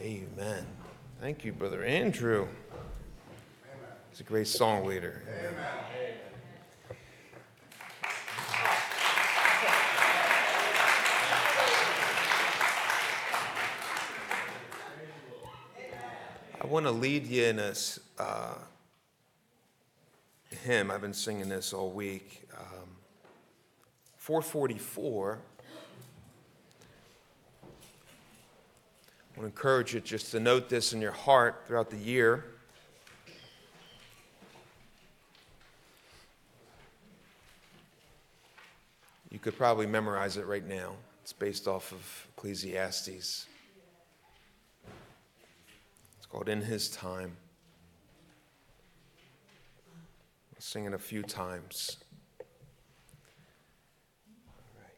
Amen. Thank you, Brother Andrew. He's a great song leader. Amen. I want to lead you in a uh, hymn. I've been singing this all week. Um, 444. I want to encourage you just to note this in your heart throughout the year. You could probably memorize it right now. It's based off of Ecclesiastes. It's called In His Time. I'll sing it a few times. All right.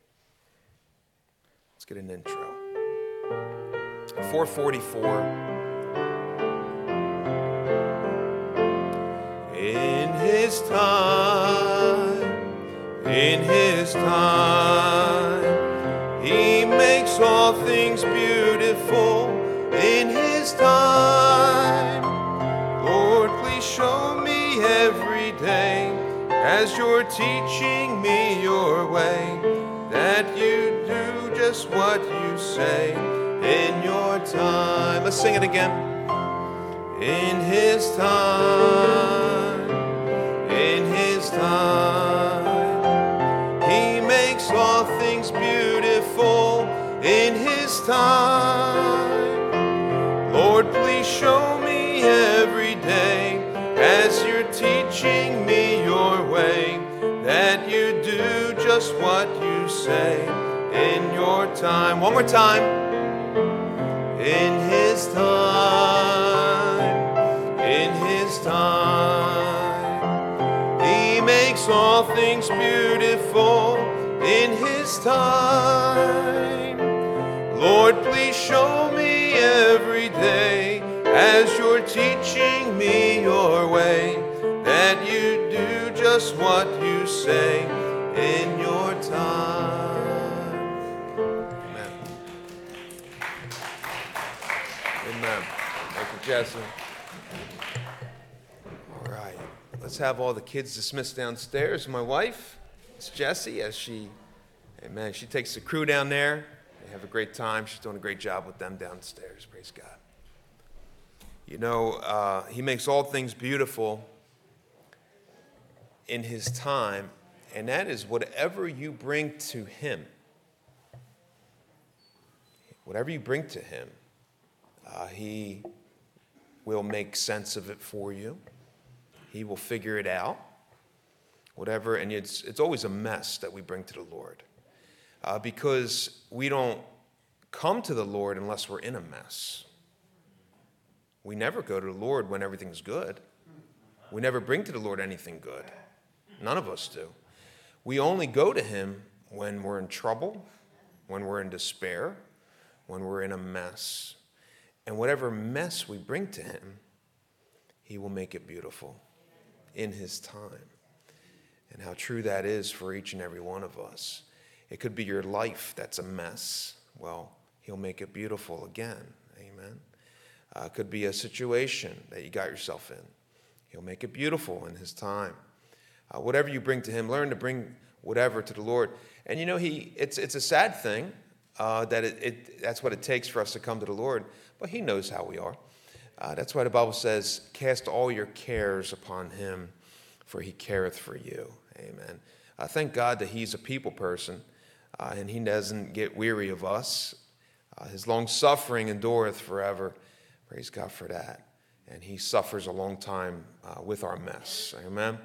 Let's get an intro. 444. In his time, in his time, he makes all things beautiful. In his time, Lord, please show me every day as you're teaching me your way that you do just what you say in your time. Let's sing it again. In his time, in his time, he makes all things beautiful in his time. Lord, please show me every day as you're teaching me your way that you do just what you say in your time. One more time in his time, in his time. He makes all things beautiful in his time. Lord, please show me every day as you're teaching me your way that you do just what you say in your Jesse. All right, let's have all the kids dismissed downstairs. My wife, it's Jessie, as she, amen, she takes the crew down there. They have a great time. She's doing a great job with them downstairs. Praise God. You know, uh, He makes all things beautiful in His time, and that is whatever you bring to Him. Whatever you bring to Him, uh, He will make sense of it for you. He will figure it out. Whatever, and it's, it's always a mess that we bring to the Lord uh, because we don't come to the Lord unless we're in a mess. We never go to the Lord when everything's good. We never bring to the Lord anything good. None of us do. We only go to Him when we're in trouble, when we're in despair, when we're in a mess. And whatever mess we bring to Him, He will make it beautiful in His time. And how true that is for each and every one of us. It could be your life that's a mess. Well, He'll make it beautiful again. Amen. Uh, it could be a situation that you got yourself in. He'll make it beautiful in His time. Uh, whatever you bring to Him, learn to bring whatever to the Lord. And you know, He it's it's a sad thing uh, that it, it, that's what it takes for us to come to the Lord but He knows how we are. Uh, that's why the Bible says, Cast all your cares upon Him, for He careth for you. Amen. Uh, thank God that He's a people person uh, and He doesn't get weary of us. Uh, his long suffering endureth forever. Praise God for that. And He suffers a long time uh, with our mess. Amen.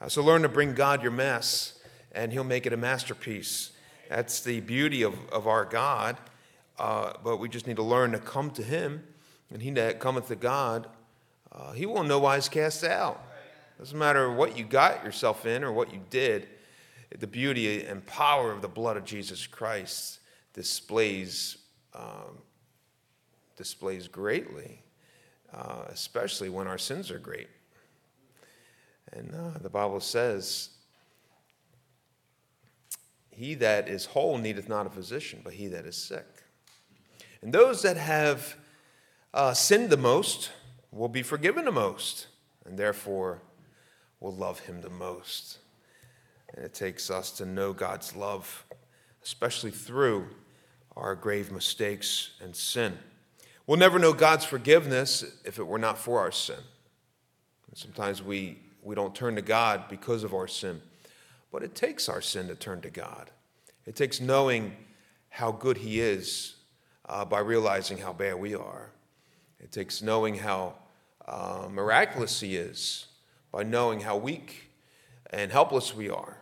Uh, so learn to bring God your mess, and He'll make it a masterpiece. That's the beauty of, of our God. Uh, but we just need to learn to come to Him, and He that cometh to God, uh, He will no wise cast out. Doesn't matter what you got yourself in or what you did. The beauty and power of the blood of Jesus Christ displays um, displays greatly, uh, especially when our sins are great. And uh, the Bible says, "He that is whole needeth not a physician, but he that is sick." And those that have uh, sinned the most will be forgiven the most, and therefore will love him the most. And it takes us to know God's love, especially through our grave mistakes and sin. We'll never know God's forgiveness if it were not for our sin. Sometimes we, we don't turn to God because of our sin, but it takes our sin to turn to God. It takes knowing how good He is uh, by realizing how bad we are. It takes knowing how uh, miraculous He is by knowing how weak and helpless we are.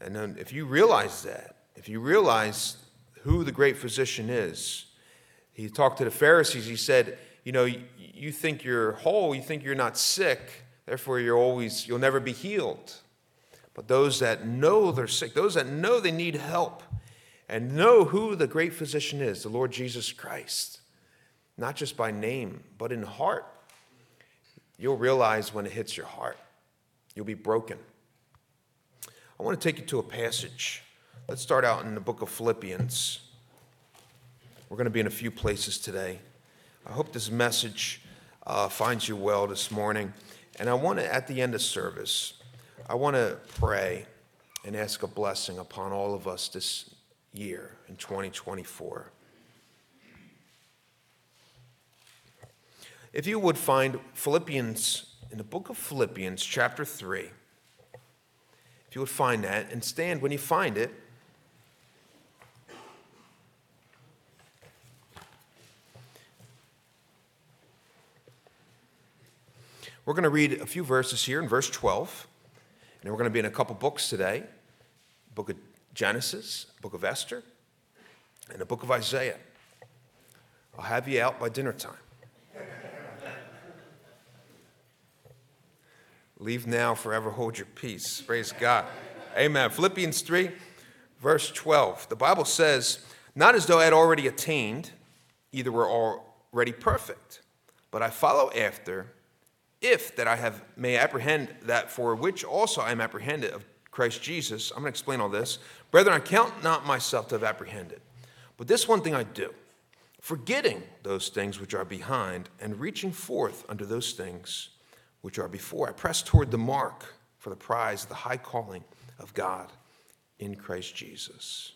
And then if you realize that, if you realize who the great physician is, he talked to the Pharisees. He said, You know, you, think you're whole, you think you're not sick, therefore you're always, you'll never be healed. But those that know they're sick, those that know they need help, and know who the great physician is, the Lord Jesus Christ, not just by name, but in heart, you'll realize when it hits your heart. You'll be broken. I want to take you to a passage. Let's start out in the book of Philippians. We're going to be in a few places today. I hope this message uh, finds you well this morning. And I want to, at the end of service, I want to pray and ask a blessing upon all of us this year in 2024. If you would find Philippians, in the book of Philippians, chapter 3, if you would find that and stand when you find it. We're going to read a few verses here in verse 12, and we're going to be in a couple books today book of Genesis, book of Esther, and the book of Isaiah. I'll have you out by dinner time. Leave now, forever hold your peace. Praise God. Amen. Philippians 3, verse 12. The Bible says, Not as though I had already attained, either were already perfect, but I follow after if that I have may apprehend that for which also I am apprehended of Christ Jesus. I'm going to explain all this. Brethren, I count not myself to have apprehended, but this one thing I do, forgetting those things which are behind and reaching forth unto those things which are before. I press toward the mark for the prize of the high calling of God in Christ Jesus.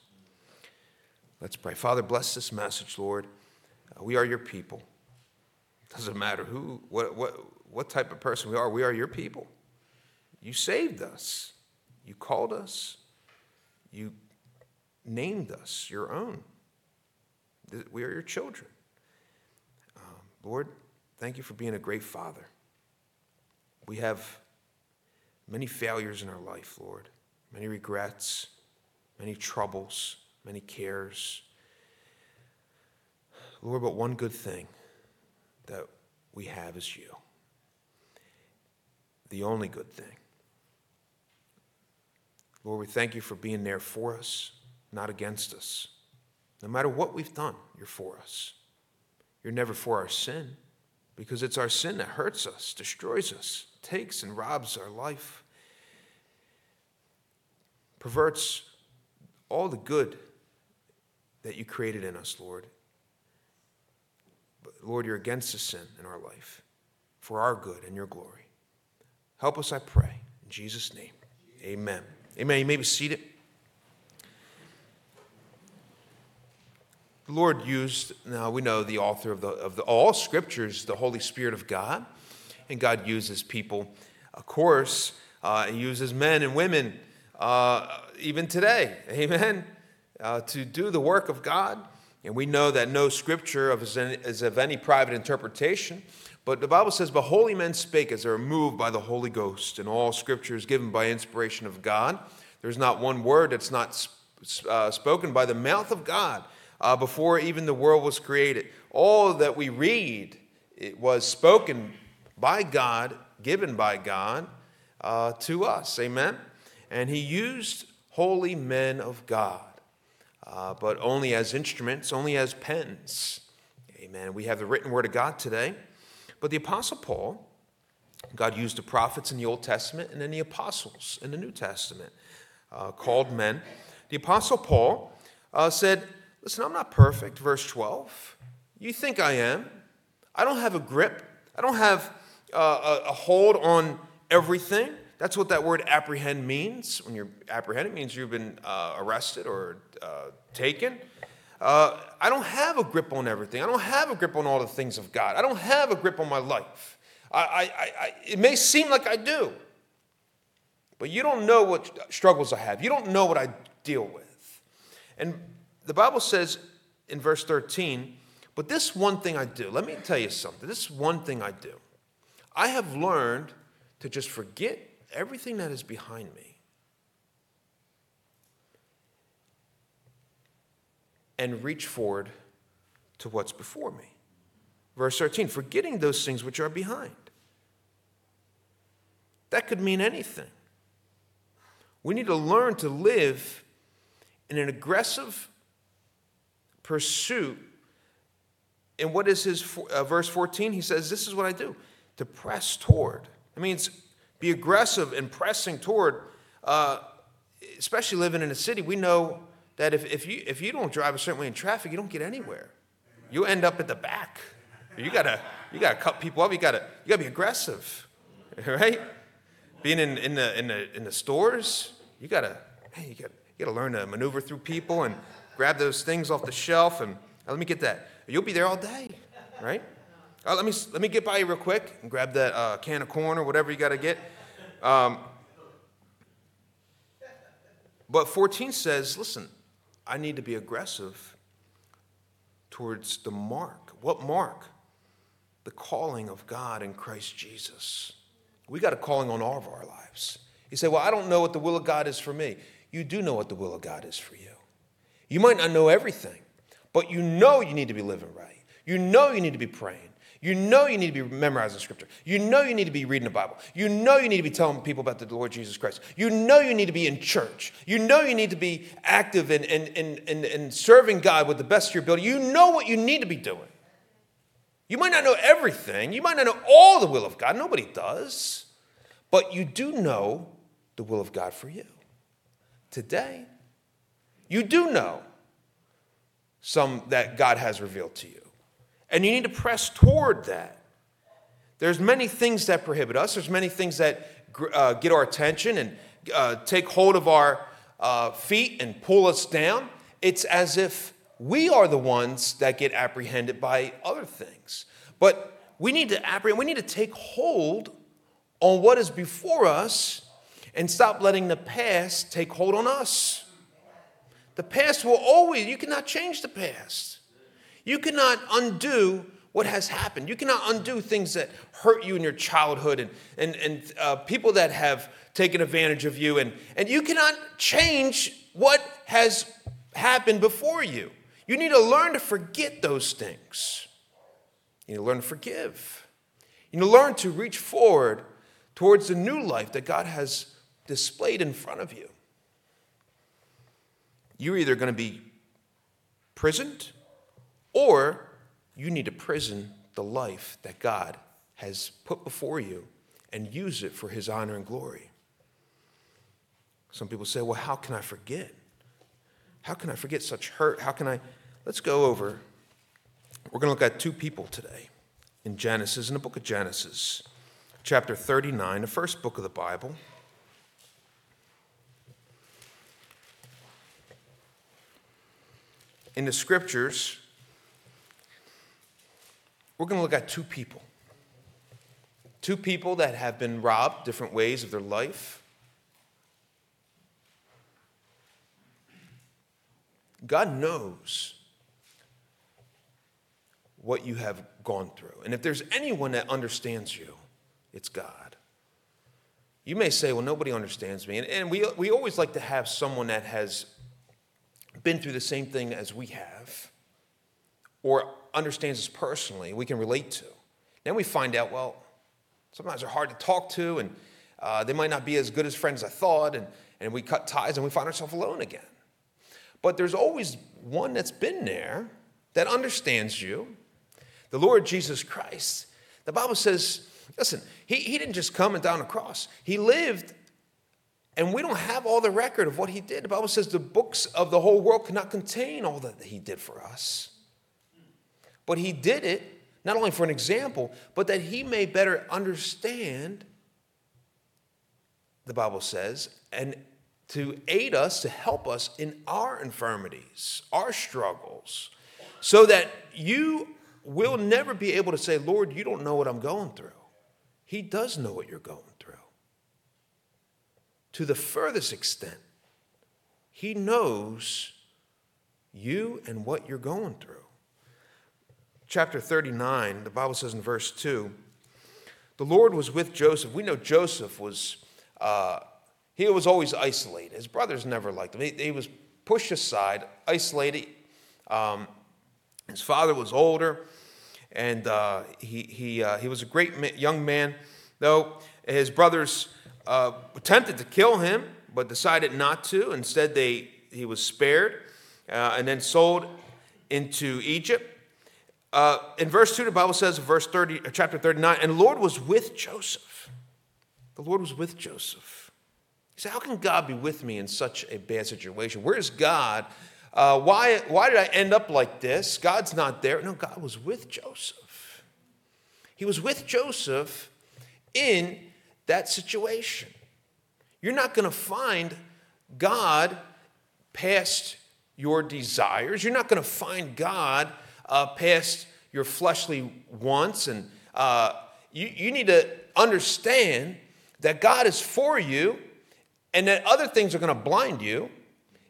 Let's pray. Father, bless this message, Lord. Uh, we are your people. Doesn't matter who, what, what, what type of person we are, we are your people. You saved us, you called us, you named us your own. We are your children. Um, Lord, thank you for being a great father. We have many failures in our life, Lord, many regrets, many troubles, many cares. Lord, but one good thing that we have is you the only good thing. Lord, we thank you for being there for us, not against us. No matter what we've done, you're for us. You're never for our sin because it's our sin that hurts us, destroys us, takes and robs our life, perverts all the good that you created in us, Lord. But Lord, you're against the sin in our life for our good and your glory. Help us, I pray. In Jesus' name, amen. Amen. You may be seated. The Lord used, now we know the author of, the, of the, all scriptures, the Holy Spirit of God, and God uses people, of course, uh, He uses men and women uh, even today, amen, uh, to do the work of God. And we know that no scripture is of any private interpretation. But the Bible says, But holy men spake as they were moved by the Holy Ghost, and all scripture is given by inspiration of God. There's not one word that's not uh, spoken by the mouth of God uh, before even the world was created. All that we read it was spoken by God, given by God uh, to us. Amen? And He used holy men of God, uh, but only as instruments, only as pens. Amen. We have the written word of God today. But the Apostle Paul, God used the prophets in the Old Testament and then the apostles in the New Testament, uh, called men. The Apostle Paul uh, said, Listen, I'm not perfect, verse 12. You think I am. I don't have a grip. I don't have uh, a, a hold on everything. That's what that word apprehend means. When you're apprehended, it means you've been uh, arrested or uh, taken. Uh, I don't have a grip on everything. I don't have a grip on all the things of God. I don't have a grip on my life. I, I, I, it may seem like I do, but you don't know what struggles I have. You don't know what I deal with. And the Bible says in verse 13, but this one thing I do, let me tell you something. This one thing I do. I have learned to just forget everything that is behind me and reach forward to what's before me. Verse 13, forgetting those things which are behind. That could mean anything. We need to learn to live in an aggressive pursuit. And what is his uh, verse 14? He says, This is what I do to press toward. It means be aggressive and pressing toward, uh, especially living in a city. We know that if, if, you, if you don't drive a certain way in traffic, you don't get anywhere. You end up at the back. You gotta, you gotta cut people up. You gotta, you gotta be aggressive, right? Being in, in, the, in, the, in the stores, you gotta, hey, you gotta, you gotta learn to maneuver through people and grab those things off the shelf and oh, let me get that. You'll be there all day, right? Uh, let, me, let me get by you real quick and grab that uh, can of corn or whatever you got to get. Um, but 14 says, listen, I need to be aggressive towards the mark. What mark? The calling of God in Christ Jesus. We got a calling on all of our lives. You say, Well, I don't know what the will of God is for me. You do know what the will of God is for you. You might not know everything, but you know you need to be living right. You know you need to be praying. You know you need to be memorizing scripture. You know you need to be reading the Bible. You know you need to be telling people about the Lord Jesus Christ. You know you need to be in church. You know you need to be active in, in, in, in, in serving God with the best of your ability. You know what you need to be doing. You might not know everything. You might not know all the will of God. Nobody does. But you do know the will of God for you. Today, you do know some that God has revealed to you. And you need to press toward that. There's many things that prohibit us. There's many things that uh, get our attention and uh, take hold of our uh, feet and pull us down. It's as if we are the ones that get apprehended by other things. But we need to apprehend, we need to take hold on what is before us and stop letting the past take hold on us. The past will always, you cannot change the past. You cannot undo what has happened. You cannot undo things that hurt you in your childhood and, and, and uh, people that have taken advantage of you. And, and you cannot change what has happened before you. You need to learn to forget those things. You need to learn to forgive. You need to learn to reach forward towards the new life that God has displayed in front of you. You're either going to be prisoned or you need to prison the life that God has put before you and use it for his honor and glory. Some people say, well, how can I forget? How can I forget such hurt? How can I? Let's go over. We're going to look at two people today in Genesis, in the book of Genesis, chapter 39, the first book of the Bible. In the scriptures, we're going to look at two people. Two people that have been robbed different ways of their life. God knows what you have gone through. And if there's anyone that understands you, it's God. You may say, well, nobody understands me. And, and we, we always like to have someone that has been through the same thing as we have or understands us personally, we can relate to. Then we find out, well, sometimes they're hard to talk to, and uh, they might not be as good as friends as I thought, and, and we cut ties and we find ourselves alone again. But there's always one that's been there that understands you the Lord Jesus Christ. The Bible says, listen, he, he didn't just come and down a cross, He lived and we don't have all the record of what he did. The Bible says the books of the whole world cannot contain all that he did for us. But he did it not only for an example, but that he may better understand, the Bible says, and to aid us, to help us in our infirmities, our struggles, so that you will never be able to say, Lord, you don't know what I'm going through. He does know what you're going through. To the furthest extent, He knows you and what you're going through. Chapter 39, the Bible says in verse 2 the Lord was with Joseph. We know Joseph was. Uh, he was always isolated. His brothers never liked him. He, he was pushed aside, isolated. Um, his father was older, and uh, he, he, uh, he was a great young man, though his brothers uh, attempted to kill him, but decided not to. Instead, they, he was spared uh, and then sold into Egypt. Uh, in verse 2, the Bible says, verse 30, uh, chapter 39, and the Lord was with Joseph. The Lord was with Joseph. He said, how can God be with me in such a bad situation? Where's God? Uh, why, why did I end up like this? God's not there. No, God was with Joseph. He was with Joseph in that situation. You're not going to find God past your desires. You're not going to find God uh, past your fleshly wants. And uh, you, you need to understand that God is for you and that other things are going to blind you.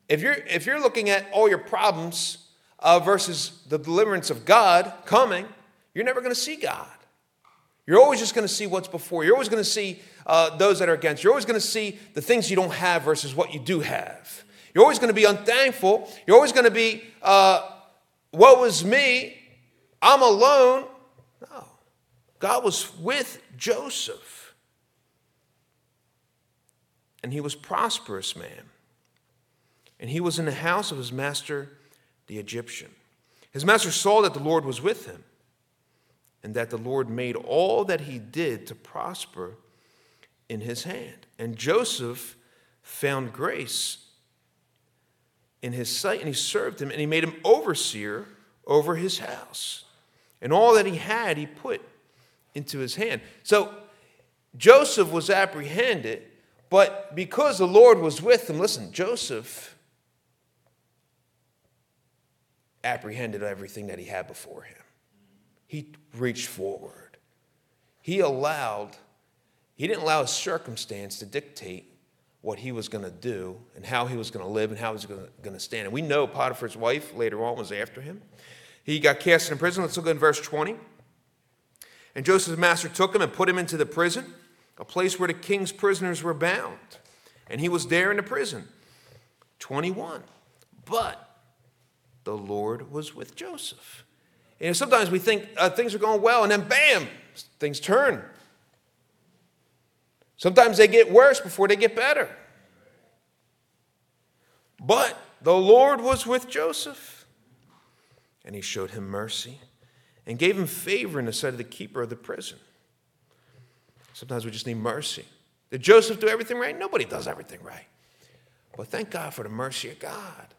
If you're, if you're looking at all your problems uh, versus the deliverance of God coming, you're never going to see God. You're always just going to see what's before. You're always going to see uh, those that are against. You're always going to see the things you don't have versus what you do have. You're always going to be unthankful. You're always going to be, uh, what was me? I'm alone. No. God was with Joseph and he was prosperous man. And he was in the house of his master, the Egyptian. His master saw that the Lord was with him, and that the Lord made all that he did to prosper in his hand. And Joseph found grace in his sight, and he served him, and he made him overseer over his house. And all that he had, he put into his hand. So Joseph was apprehended but because the Lord was with him, listen, Joseph apprehended everything that he had before him. He reached forward. He allowed, he didn't allow his circumstance to dictate what he was going to do and how he was going to live and how he was going to stand. And we know Potiphar's wife later on was after him. He got cast in prison. Let's look at verse 20. And Joseph's master took him and put him into the prison a place where the king's prisoners were bound. And he was there in the prison. 21. But the Lord was with Joseph. And sometimes we think uh, things are going well, and then bam, things turn. Sometimes they get worse before they get better. But the Lord was with Joseph, and he showed him mercy and gave him favor in the sight of the keeper of the prison. Sometimes we just need mercy. Did Joseph do everything right? Nobody does everything right. But thank God for the mercy of God.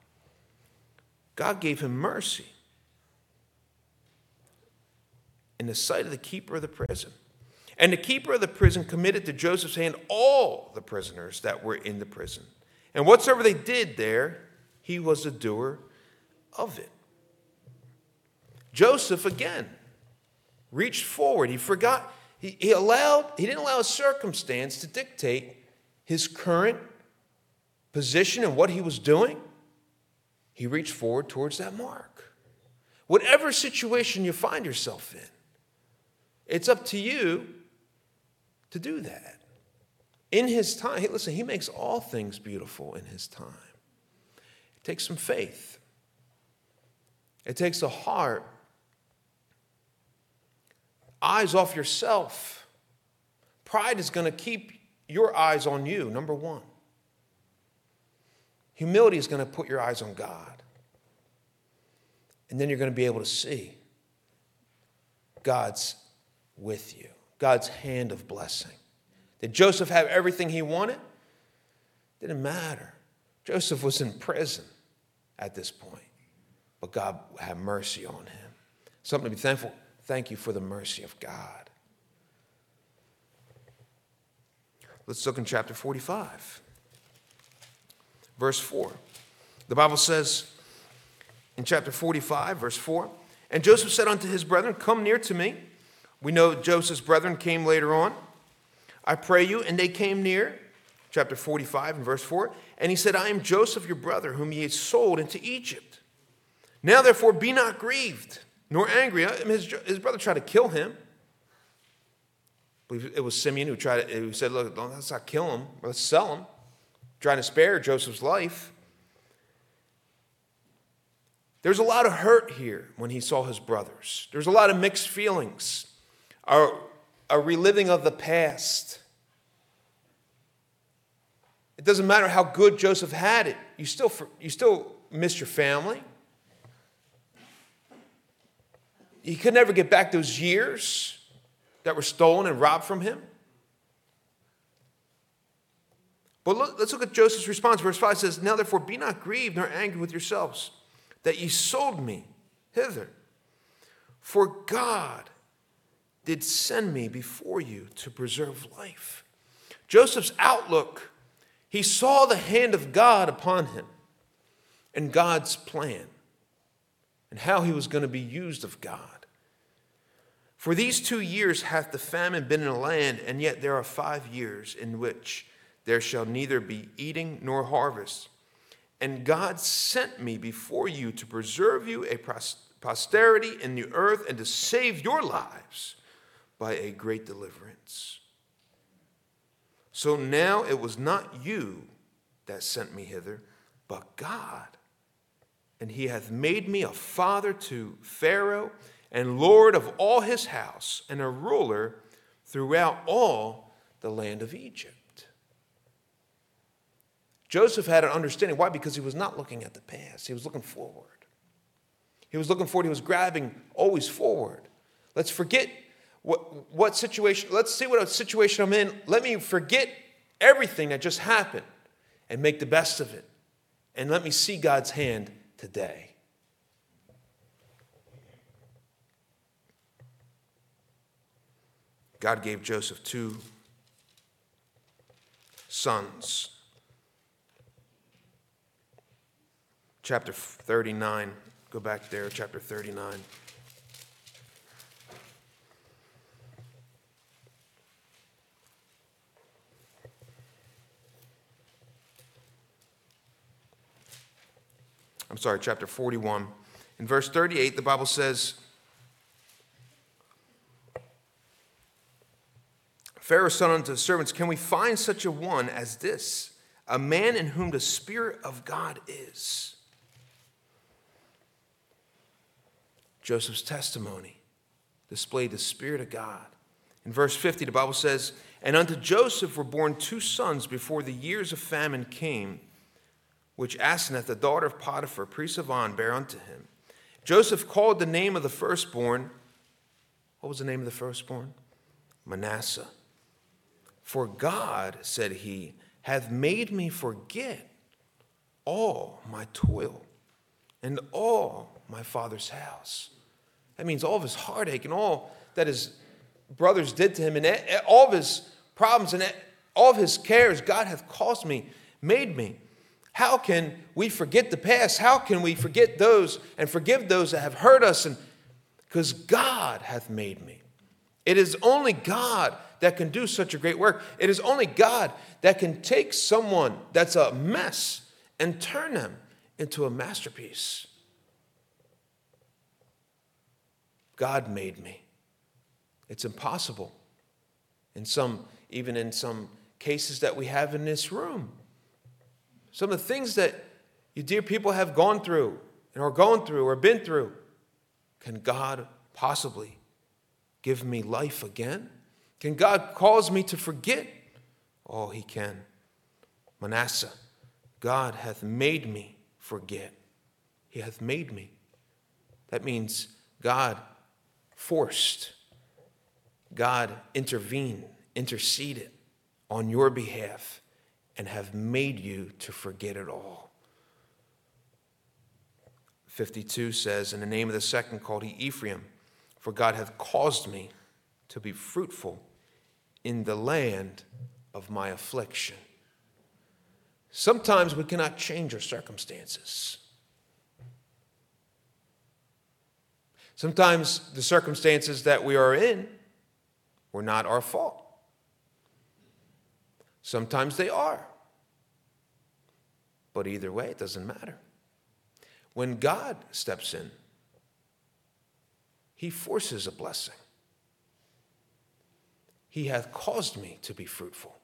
God gave him mercy in the sight of the keeper of the prison. And the keeper of the prison committed to Joseph's hand all the prisoners that were in the prison. And whatsoever they did there, he was the doer of it. Joseph, again, reached forward. He forgot he, he allowed, he didn't allow circumstance to dictate his current position and what he was doing. He reached forward towards that mark. Whatever situation you find yourself in, it's up to you to do that. In his time, listen, he makes all things beautiful in his time. It takes some faith. It takes a heart eyes off yourself. Pride is going to keep your eyes on you, number one. Humility is going to put your eyes on God. And then you're going to be able to see God's with you, God's hand of blessing. Did Joseph have everything he wanted? Didn't matter. Joseph was in prison at this point, but God had mercy on him. Something to be thankful Thank you for the mercy of God. Let's look in chapter 45, verse 4. The Bible says in chapter 45, verse 4 And Joseph said unto his brethren, Come near to me. We know Joseph's brethren came later on. I pray you, and they came near. Chapter 45 and verse 4. And he said, I am Joseph, your brother, whom ye sold into Egypt. Now therefore be not grieved, nor angry. His, his brother tried to kill him. It was Simeon who tried who said, Look, let's not kill him, let's sell him, trying to spare Joseph's life. There's a lot of hurt here when he saw his brothers. There's a lot of mixed feelings, a, a reliving of the past. It doesn't matter how good Joseph had it, you still, you still miss your family. He could never get back those years that were stolen and robbed from him. But look, let's look at Joseph's response. Verse 5 says, Now therefore be not grieved nor angry with yourselves that ye sold me hither. For God did send me before you to preserve life. Joseph's outlook, he saw the hand of God upon him and God's plan and how he was going to be used of God. For these two years hath the famine been in the land, and yet there are five years in which there shall neither be eating nor harvest. And God sent me before you to preserve you a posterity in the earth and to save your lives by a great deliverance. So now it was not you that sent me hither, but God. And he hath made me a father to Pharaoh and Lord of all his house and a ruler throughout all the land of Egypt. Joseph had an understanding. Why? Because he was not looking at the past, he was looking forward. He was looking forward, he was grabbing always forward. Let's forget what, what situation, let's see what situation I'm in. Let me forget everything that just happened and make the best of it. And let me see God's hand today. God gave Joseph two sons chapter 39. Go back there, chapter 39. I'm sorry, chapter 41. In verse 38, the Bible says, Pharaoh said unto the servants, Can we find such a one as this, a man in whom the Spirit of God is? Joseph's testimony displayed the Spirit of God. In verse 50, the Bible says, And unto Joseph were born two sons before the years of famine came, which Asenath, the daughter of Potiphar, priest of On, bare unto him. Joseph called the name of the firstborn, what was the name of the firstborn? Manasseh. For God, said he, hath made me forget all my toil and all my father's house. That means all of his heartache and all that his brothers did to him and all of his problems and all of his cares, God hath caused me, made me. How can we forget the past? How can we forget those and forgive those that have hurt us? And because God hath made me. It is only God that can do such a great work. It is only God that can take someone that's a mess and turn them into a masterpiece. God made me. It's impossible. In some, even in some cases that we have in this room. Some of the things that you dear people have gone through and are going through or been through. Can God possibly give me life again? Can God cause me to forget? Oh, he can. Manasseh, God hath made me forget. He hath made me. That means God forced. God intervened, interceded on your behalf, and have made you to forget it all. 52 says, In the name of the second called he Ephraim, For God hath caused me to be fruitful in the land of my affliction. Sometimes we cannot change our circumstances. Sometimes the circumstances that we are in were not our fault. Sometimes they are. But either way, it doesn't matter. When God steps in, He forces a blessing. He hath caused me to be fruitful.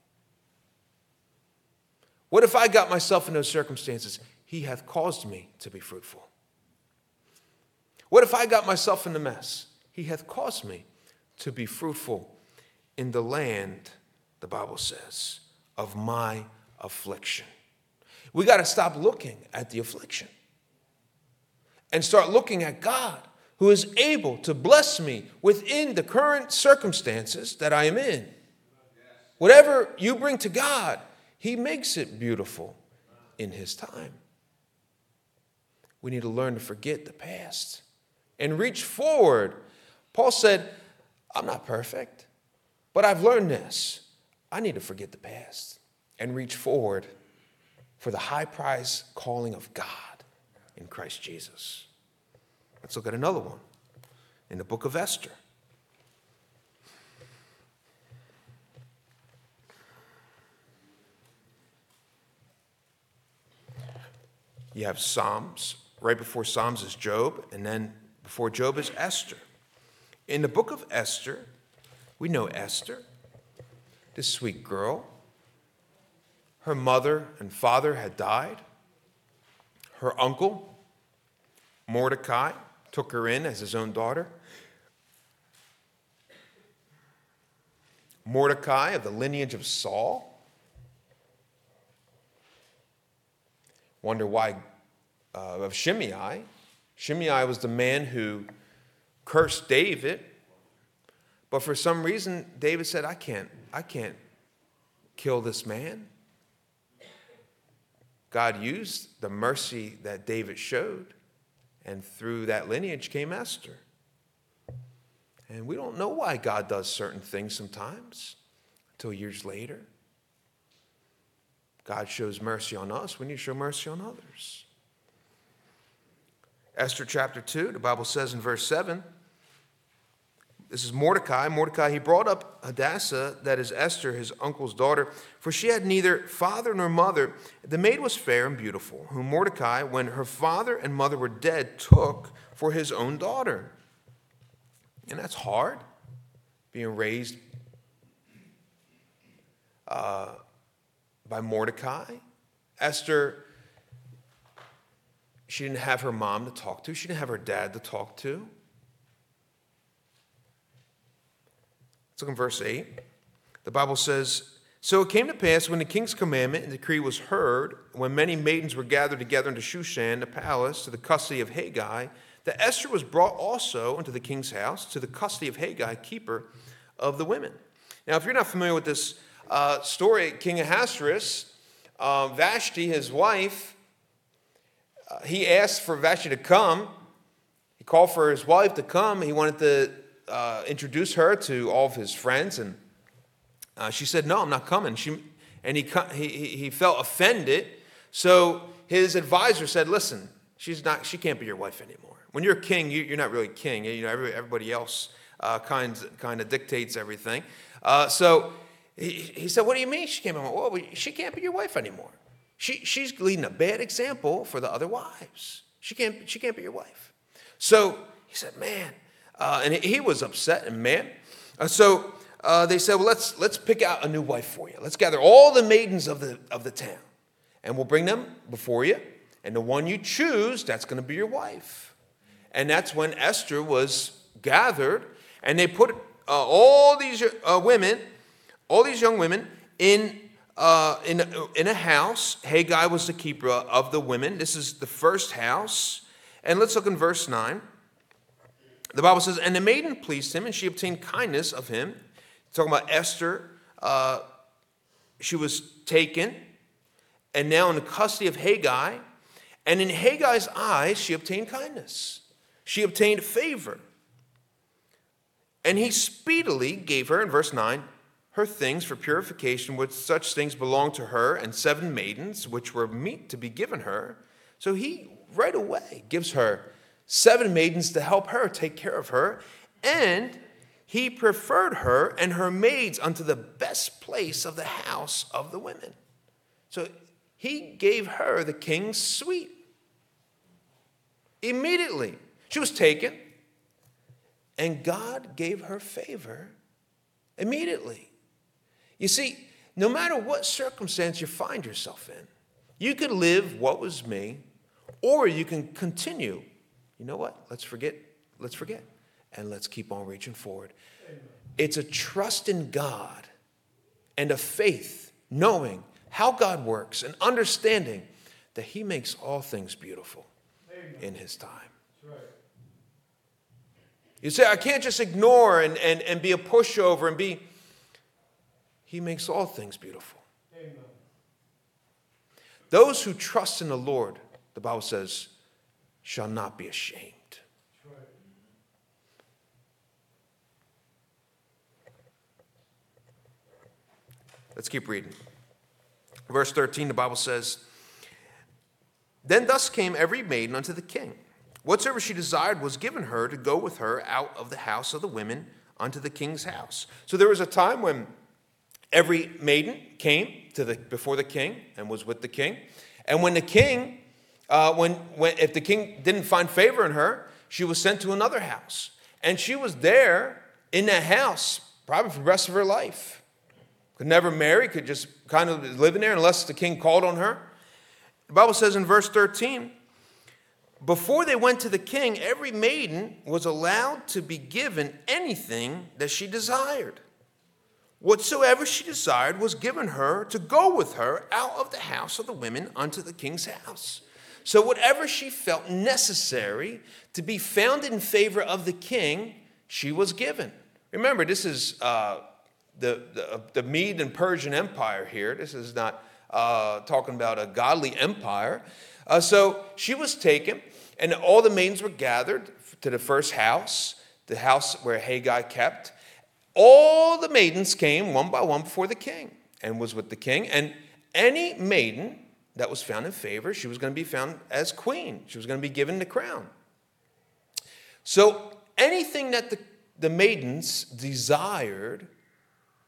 What if I got myself in those circumstances? He hath caused me to be fruitful. What if I got myself in the mess? He hath caused me to be fruitful in the land, the Bible says, of my affliction. We got to stop looking at the affliction and start looking at God who is able to bless me within the current circumstances that I am in. Whatever you bring to God, He makes it beautiful in His time. We need to learn to forget the past and reach forward. Paul said, I'm not perfect, but I've learned this. I need to forget the past and reach forward for the high prize calling of God in Christ Jesus. Let's look at another one in the book of Esther. You have Psalms. Right before Psalms is Job, and then before Job is Esther. In the book of Esther, we know Esther, this sweet girl. Her mother and father had died. Her uncle, Mordecai, took her in as his own daughter. Mordecai of the lineage of Saul. Wonder why, uh, of Shimei, Shimei was the man who cursed David, but for some reason David said, I can't, I can't kill this man. God used the mercy that David showed, and through that lineage came Esther. And we don't know why God does certain things sometimes until years later. God shows mercy on us, we need to show mercy on others. Esther chapter 2, the Bible says in verse 7, this is Mordecai. Mordecai, he brought up Hadassah, that is Esther, his uncle's daughter, for she had neither father nor mother. The maid was fair and beautiful, whom Mordecai, when her father and mother were dead, took for his own daughter. And that's hard, being raised uh, by Mordecai. Esther she didn't have her mom to talk to, she didn't have her dad to talk to. Let's look in verse 8. The Bible says, So it came to pass when the king's commandment and decree was heard, when many maidens were gathered together into Shushan, the palace, to the custody of Hegai, that Esther was brought also into the king's house, to the custody of Hegai, keeper of the women. Now, if you're not familiar with this uh, story, King Ahasuerus, uh, Vashti, his wife, uh, he asked for Vashti to come. He called for his wife to come. He wanted to uh, introduce her to all of his friends, and uh, she said, "No, I'm not coming." She, and he, he, he felt offended. So his advisor said, "Listen, she's not. She can't be your wife anymore. When you're king, you, are not really king. You know, everybody else uh, kind kind of dictates everything." Uh, so he, he said, "What do you mean she can't be? Well, she can't be your wife anymore." She, she's leading a bad example for the other wives. She can't, she can't be your wife. So he said, man, uh, and he was upset and mad. Uh, so uh, they said, well, let's, let's pick out a new wife for you. Let's gather all the maidens of the, of the town, and we'll bring them before you. And the one you choose, that's going to be your wife. And that's when Esther was gathered, and they put uh, all these uh, women, all these young women, in uh, in, in a house. Hegai was the keeper of the women. This is the first house. And let's look in verse 9. The Bible says, And the maiden pleased him, and she obtained kindness of him. Talking about Esther, uh, she was taken and now in the custody of Hegai. And in Hegai's eyes, she obtained kindness. She obtained favor. And he speedily gave her, in verse 9, her things for purification, which such things belonged to her, and seven maidens, which were meet to be given her. So he right away gives her seven maidens to help her take care of her. And he preferred her and her maids unto the best place of the house of the women. So he gave her the king's suite. Immediately, she was taken, and God gave her favor immediately. You see, no matter what circumstance you find yourself in, you could live what was me, or you can continue. You know what? Let's forget. Let's forget. And let's keep on reaching forward. It's a trust in God and a faith, knowing how God works and understanding that He makes all things beautiful in His time. You say, I can't just ignore and, and, and be a pushover and be he makes all things beautiful. Those who trust in the Lord, the Bible says, shall not be ashamed. Let's keep reading. Verse 13, the Bible says, Then thus came every maiden unto the king. Whatsoever she desired was given her to go with her out of the house of the women unto the king's house. So there was a time when Every maiden came to the, before the king and was with the king. And when the king, uh, when, when, if the king didn't find favor in her, she was sent to another house. And she was there in that house probably for the rest of her life. Could never marry, could just kind of live in there unless the king called on her. The Bible says in verse 13, before they went to the king, every maiden was allowed to be given anything that she desired. Whatsoever she desired was given her to go with her out of the house of the women unto the king's house. So, whatever she felt necessary to be found in favor of the king, she was given. Remember, this is uh, the, the, uh, the Mede and Persian Empire here. This is not uh, talking about a godly empire. Uh, so, she was taken, and all the maidens were gathered to the first house, the house where Hegai kept all the maidens came one by one before the king and was with the king. And any maiden that was found in favor, she was going to be found as queen. She was going to be given the crown. So anything that the, the maidens desired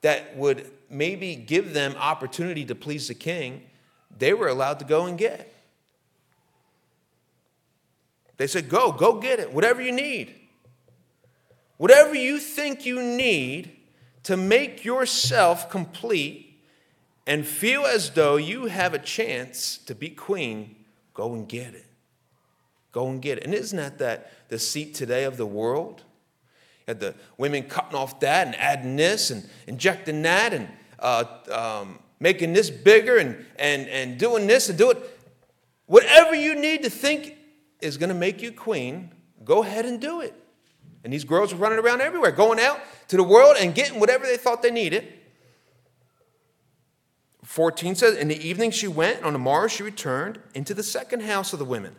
that would maybe give them opportunity to please the king, they were allowed to go and get. They said, Go, go get it, whatever you need. Whatever you think you need to make yourself complete and feel as though you have a chance to be queen, go and get it. Go and get it. And isn't that, that the seat today of the world? Had the women cutting off that and adding this and injecting that and uh, um, making this bigger and, and, and doing this and do it. Whatever you need to think is going to make you queen, go ahead and do it. And these girls were running around everywhere, going out to the world and getting whatever they thought they needed. 14 says, In the evening she went, and on the morrow she returned into the second house of the women,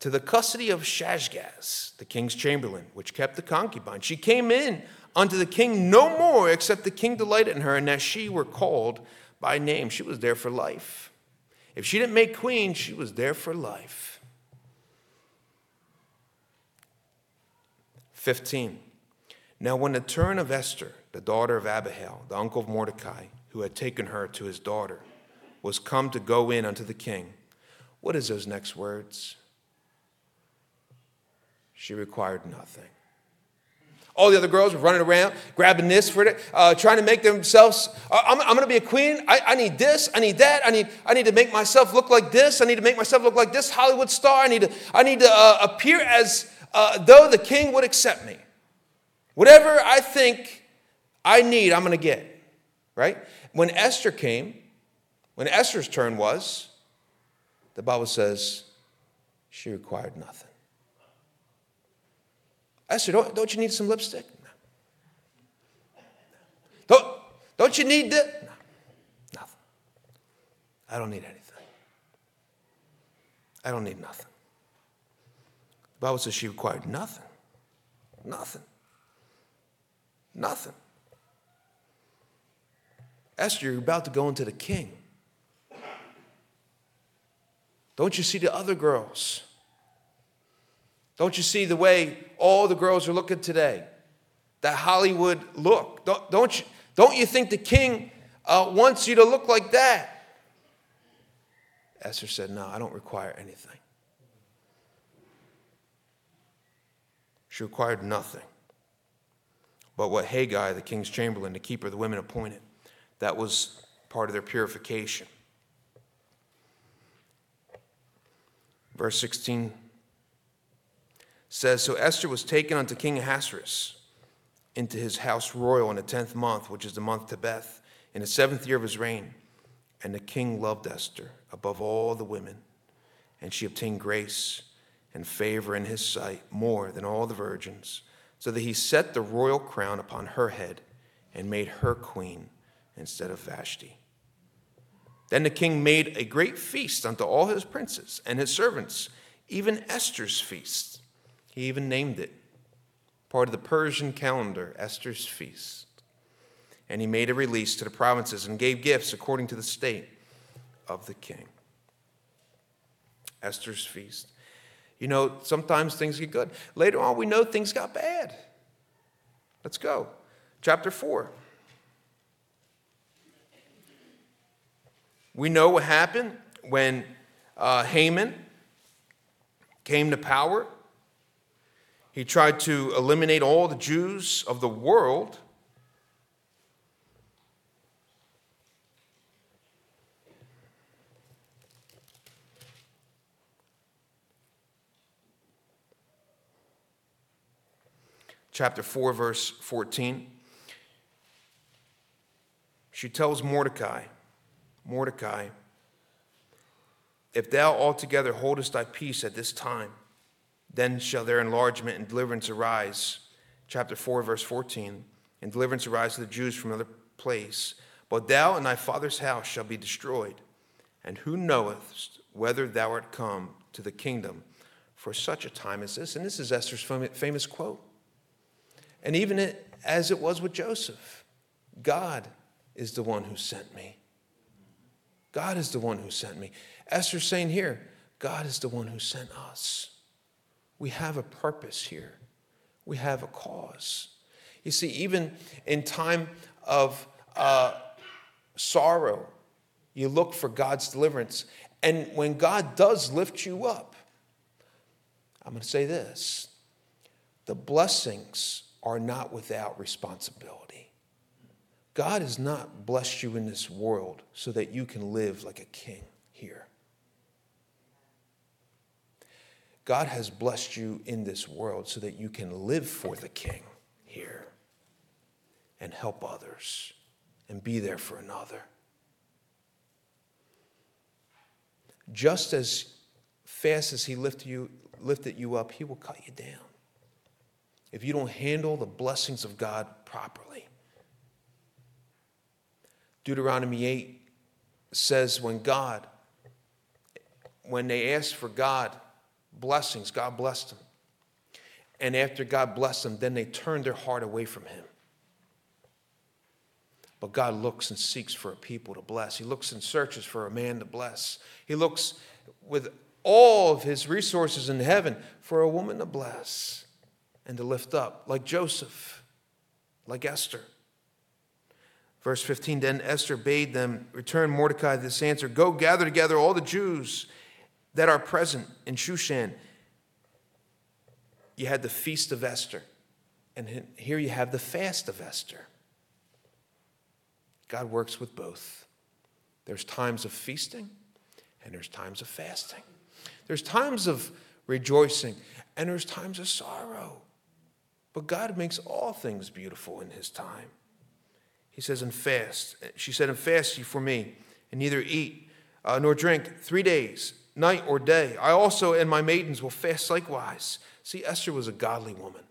to the custody of Shaashgaz, the king's chamberlain, which kept the concubine. She came in unto the king no more, except the king delighted in her, and that she were called by name. She was there for life. If she didn't make queen, she was there for life. 15. Now, when the turn of Esther, the daughter of Abihail, the uncle of Mordecai, who had taken her to his daughter, was come to go in unto the king, what is those next words? She required nothing. All the other girls were running around, grabbing this for it, uh, trying to make themselves. Uh, I'm, I'm going to be a queen. I, I, need this. I need that. I need. I need to make myself look like this. I need to make myself look like this Hollywood star. I need to. I need to uh, appear as uh, though the king would accept me. Whatever I think I need, I'm going to get. Right? When Esther came, when Esther's turn was, the Bible says she required nothing. Esther, don't, don't you need some lipstick? No. Don't, don't you need this? No, nothing. I don't need anything. I don't need nothing. The Bible says she required nothing. Nothing. Nothing. Esther, you're about to go into the king. Don't you see the other girls? Don't you see the way all the girls are looking today? That Hollywood look. Don't, don't, you, don't you think the king uh, wants you to look like that? Esther said, No, I don't require anything. She required nothing but what Hegai, the king's chamberlain, the keeper of the women, appointed. That was part of their purification. Verse 16 says So Esther was taken unto King Ahasuerus into his house royal in the tenth month, which is the month Tebeth, in the seventh year of his reign. And the king loved Esther above all the women, and she obtained grace and favor in his sight more than all the virgins, so that he set the royal crown upon her head and made her queen instead of Vashti. Then the king made a great feast unto all his princes and his servants, even Esther's feast. He even named it, part of the Persian calendar, Esther's feast. And he made a release to the provinces and gave gifts according to the state of the king. Esther's feast. You know, sometimes things get good. Later on, we know things got bad. Let's go. Chapter 4. We know what happened when uh, Haman came to power. He tried to eliminate all the Jews of the world. chapter 4, verse 14. She tells Mordecai, Mordecai, if thou altogether holdest thy peace at this time, then shall their enlargement and deliverance arise. Chapter 4, verse 14. And deliverance arise to the Jews from another place. But thou and thy father's house shall be destroyed. And who knoweth whether thou art come to the kingdom for such a time as this? And this is Esther's famous quote. And even as it was with Joseph, God is the one who sent me. God is the one who sent me. Esther's saying here, God is the one who sent us. We have a purpose here, we have a cause. You see, even in time of uh, sorrow, you look for God's deliverance. And when God does lift you up, I'm going to say this the blessings are not without responsibility. God has not blessed you in this world so that you can live like a king here. God has blessed you in this world so that you can live for the king here and help others and be there for another. Just as fast as he lifted you, lifted you up, he will cut you down if you don't handle the blessings of God properly. Deuteronomy 8 says when God, when they asked for God blessings, God blessed them. And after God blessed them, then they turned their heart away from Him. But God looks and seeks for a people to bless. He looks and searches for a man to bless. He looks with all of his resources in heaven for a woman to bless and to lift up, like Joseph, like Esther. Verse 15 Then Esther bade them return Mordecai this answer Go gather together all the Jews that are present in Shushan. You had the feast of Esther, and here you have the fast of Esther. God works with both. There's times of feasting, and there's times of fasting. There's times of rejoicing, and there's times of sorrow. But God makes all things beautiful in his time. He says, and fast. She said, and fast ye for me, and neither eat uh, nor drink three days, night or day. I also and my maidens will fast likewise. See, Esther was a godly woman,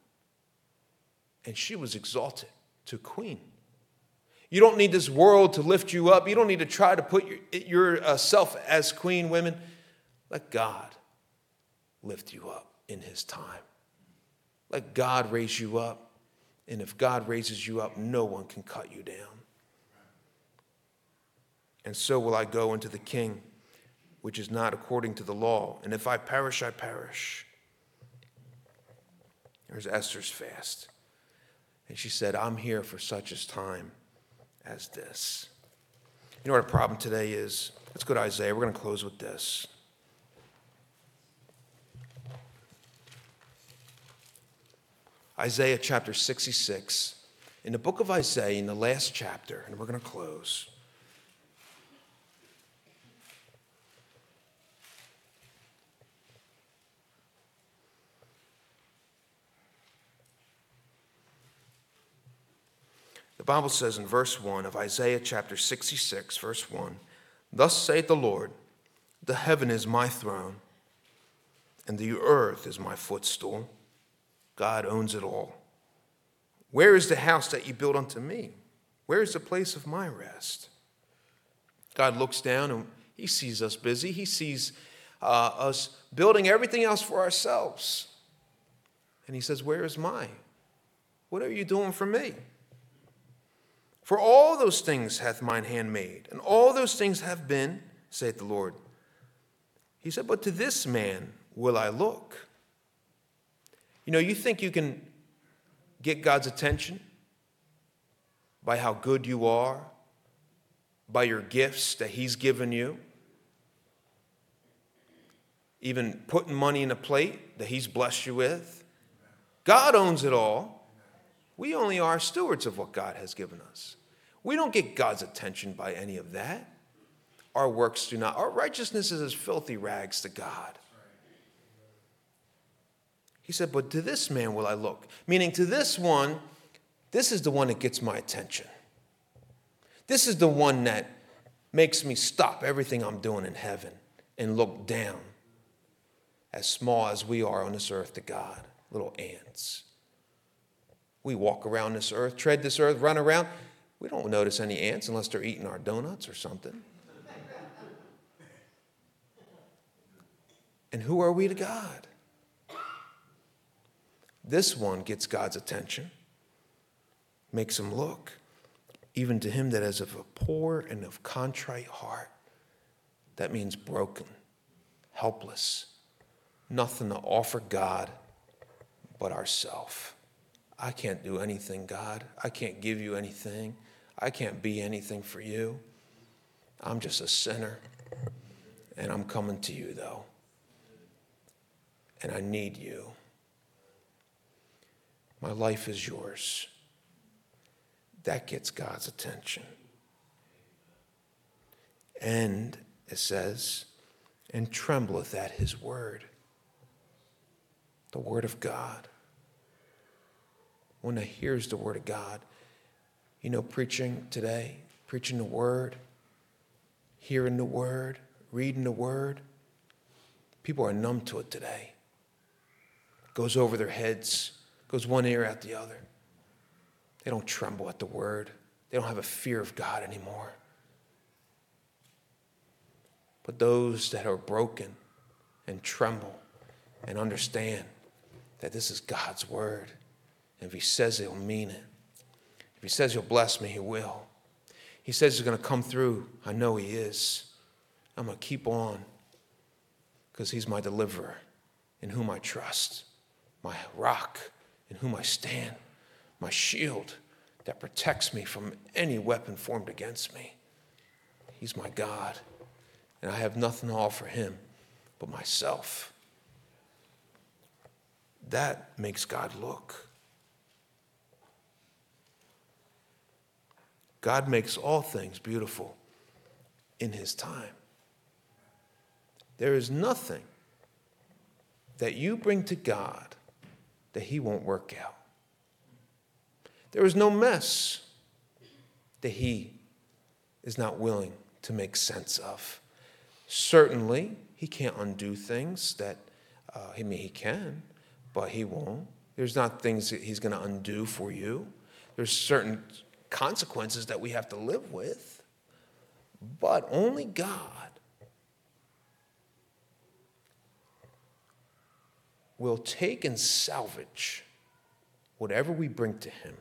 and she was exalted to queen. You don't need this world to lift you up. You don't need to try to put your, yourself uh, as queen, women. Let God lift you up in his time. Let God raise you up And if God raises you up, no one can cut you down. And so will I go unto the king, which is not according to the law. And if I perish, I perish. There's Esther's fast. And she said, I'm here for such a time as this. You know what our problem today is? Let's go to Isaiah. We're going to close with this. Isaiah chapter 66. In the book of Isaiah, in the last chapter, and we're going to close. The Bible says in verse 1 of Isaiah chapter 66, verse 1 Thus saith the Lord, The heaven is my throne, and the earth is my footstool. God owns it all. Where is the house that you built unto me? Where is the place of my rest? God looks down and he sees us busy. He sees uh, us building everything else for ourselves. And he says, Where is mine? What are you doing for me? For all those things hath mine hand made, and all those things have been, saith the Lord. He said, But to this man will I look you know, you think you can get God's attention by how good you are, by your gifts that He's given you, even putting money in a plate that He's blessed you with. God owns it all. We only are stewards of what God has given us. We don't get God's attention by any of that. Our works do not. Our righteousness is as filthy rags to God. He said, But to this man will I look. Meaning, to this one, this is the one that gets my attention. This is the one that makes me stop everything I'm doing in heaven and look down, as small as we are on this earth to God, little ants. We walk around this earth, tread this earth, run around. We don't notice any ants unless they're eating our donuts or something. And who are we to God? This one gets God's attention, makes him look, even to him that is of a poor and of contrite heart. That means broken, helpless, nothing to offer God but ourself. I can't do anything, God. I can't give you anything. I can't be anything for you. I'm just a sinner. And I'm coming to you, though. And I need you. My life is yours. That gets God's attention. And it says, and trembleth at his word, the word of God. When I hears the word of God, you know, preaching today, preaching the word, hearing the word, reading the word, people are numb to it today. It goes over their heads goes one ear out the other. They don't tremble at the word, they don't have a fear of God anymore. But those that are broken and tremble and understand that this is God's word, and if He says He'll mean it. If He says He'll bless me, He will. He says He's going to come through. I know He is. I'm going to keep on because He's my deliverer in whom I trust, my rock in whom I stand, my shield that protects me from any weapon formed against me. He's my God, and I have nothing to offer him but myself. That makes God look. God makes all things beautiful in his time. There is nothing that you bring to God that He won't work out. There is no mess that He is not willing to make sense of. Certainly, He can't undo things that, uh, I mean, He can, but He won't. There's not things that He's going to undo for you. There's certain consequences that we have to live with, but only God will take and salvage whatever we bring to Him,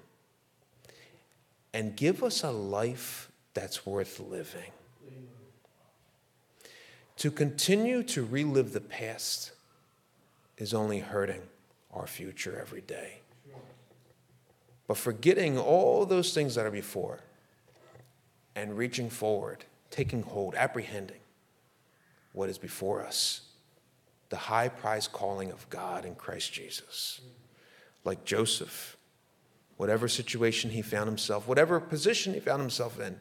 and give us a life that's worth living. To continue to relive the past is only hurting our future every day. But forgetting all those things that are before and reaching forward, taking hold, apprehending what is before us the high prize calling of God in Christ Jesus. Like Joseph, whatever situation he found himself, whatever position he found himself in,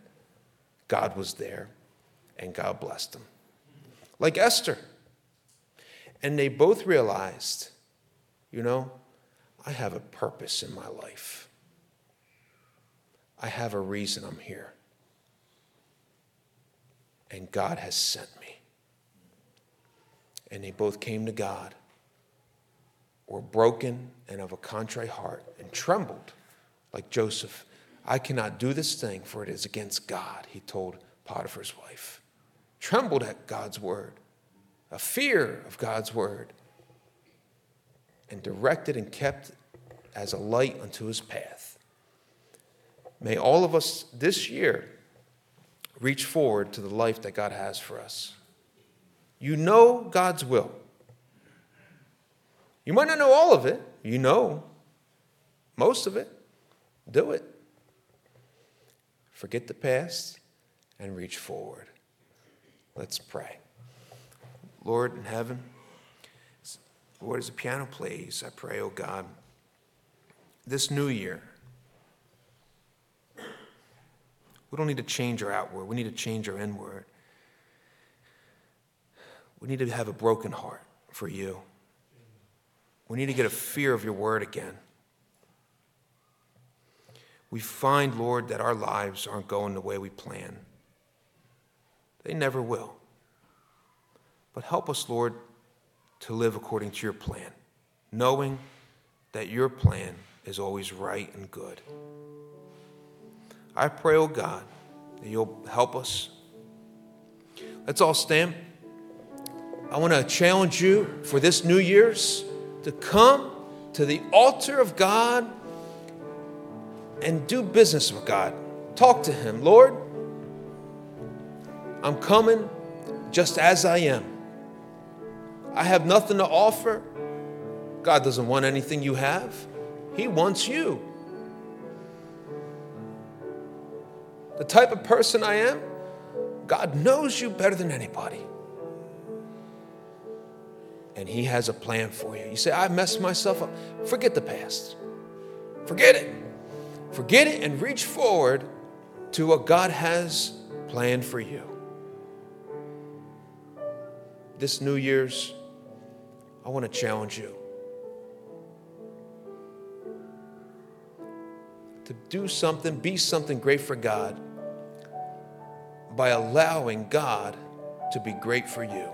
God was there and God blessed him. Like Esther. And they both realized, you know, I have a purpose in my life. I have a reason I'm here. And God has sent. And they both came to God, were broken and of a contrite heart, and trembled like Joseph. I cannot do this thing, for it is against God, he told Potiphar's wife. Trembled at God's word, a fear of God's word, and directed and kept as a light unto his path. May all of us this year reach forward to the life that God has for us. You know God's will. You might not know all of it, you know most of it. Do it. Forget the past and reach forward. Let's pray. Lord in heaven, Lord, as the piano plays, I pray, oh God, this new year, we don't need to change our outward, we need to change our inward. We need to have a broken heart for you. We need to get a fear of your word again. We find, Lord, that our lives aren't going the way we plan. They never will. But help us, Lord, to live according to your plan, knowing that your plan is always right and good. I pray, oh God, that you'll help us. Let's all stand. I want to challenge you for this New Year's to come to the altar of God and do business with God. Talk to Him. Lord, I'm coming just as I am. I have nothing to offer. God doesn't want anything you have, He wants you. The type of person I am, God knows you better than anybody and He has a plan for you. You say, I messed myself up. Forget the past. Forget it. Forget it and reach forward to what God has planned for you. This New Year's, I want to challenge you to do something, be something great for God by allowing God to be great for you.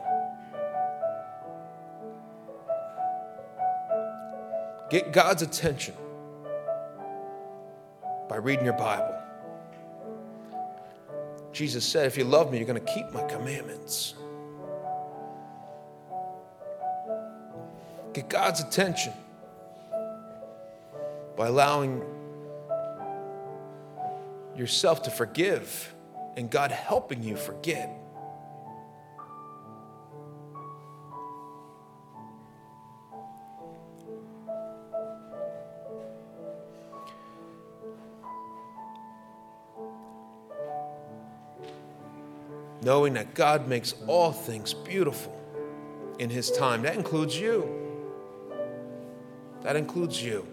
Get God's attention by reading your Bible. Jesus said, If you love me, you're going to keep my commandments. Get God's attention by allowing yourself to forgive and God helping you forget. Knowing that God makes all things beautiful in His time. That includes you. That includes you.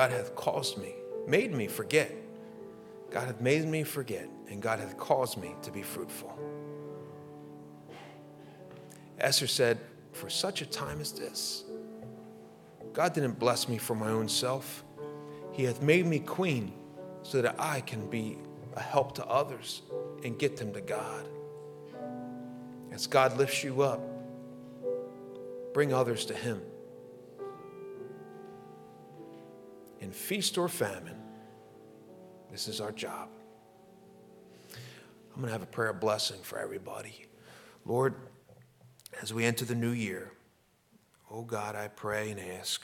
God hath caused me, made me forget. God hath made me forget, and God hath caused me to be fruitful. Esther said, For such a time as this, God didn't bless me for my own self. He hath made me queen so that I can be a help to others and get them to God. As God lifts you up, bring others to Him. In feast or famine, this is our job. I'm going to have a prayer of blessing for everybody. Lord, as we enter the new year, oh God, I pray and ask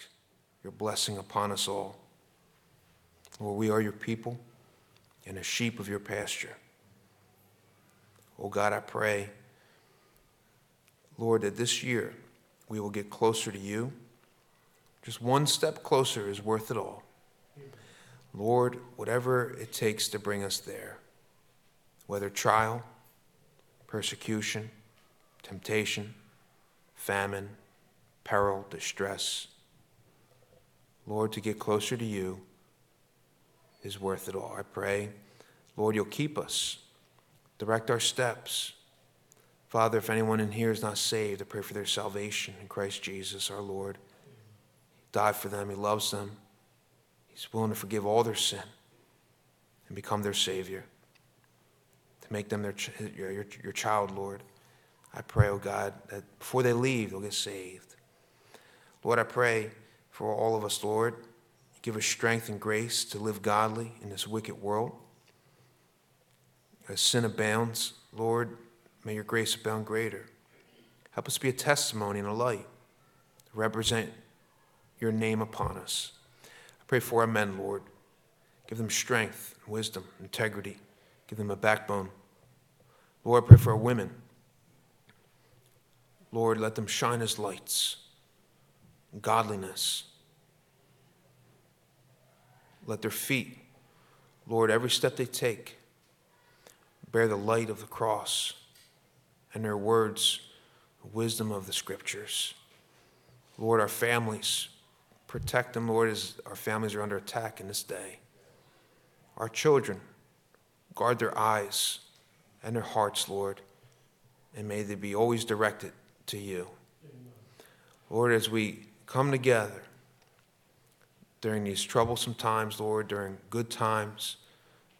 your blessing upon us all. Lord, we are your people and a sheep of your pasture. Oh God, I pray, Lord, that this year we will get closer to you. Just one step closer is worth it all. Lord, whatever it takes to bring us there, whether trial, persecution, temptation, famine, peril, distress, Lord, to get closer to you is worth it all. I pray, Lord, you'll keep us, direct our steps. Father, if anyone in here is not saved, I pray for their salvation in Christ Jesus, our Lord. He died for them, He loves them. He's willing to forgive all their sin and become their Savior, to make them their, your, your, your child, Lord. I pray, oh God, that before they leave, they'll get saved. Lord, I pray for all of us, Lord. Give us strength and grace to live godly in this wicked world. As sin abounds, Lord, may your grace abound greater. Help us be a testimony and a light to represent your name upon us pray for our men, Lord. Give them strength, wisdom, integrity. Give them a backbone. Lord, I pray for our women. Lord, let them shine as lights, godliness. Let their feet, Lord, every step they take, bear the light of the cross and their words, the wisdom of the scriptures. Lord, our families, Protect them, Lord, as our families are under attack in this day. Our children, guard their eyes and their hearts, Lord, and may they be always directed to you. Lord, as we come together during these troublesome times, Lord, during good times,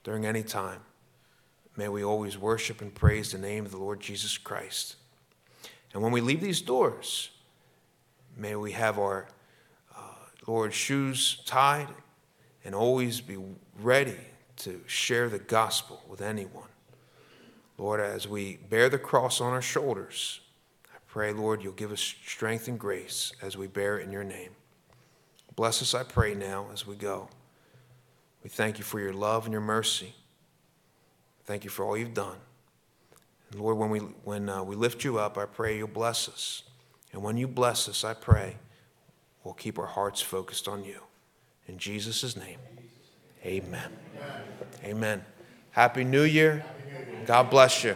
during any time, may we always worship and praise the name of the Lord Jesus Christ. And when we leave these doors, may we have our Lord, shoes tied and always be ready to share the gospel with anyone. Lord, as we bear the cross on our shoulders, I pray, Lord, you'll give us strength and grace as we bear it in your name. Bless us, I pray, now as we go. We thank you for your love and your mercy. Thank you for all you've done. And Lord, when we, when, uh, we lift you up, I pray you'll bless us. And when you bless us, I pray We'll keep our hearts focused on you. In Jesus' name, amen. Amen. amen. Happy, New Happy New Year. God bless you.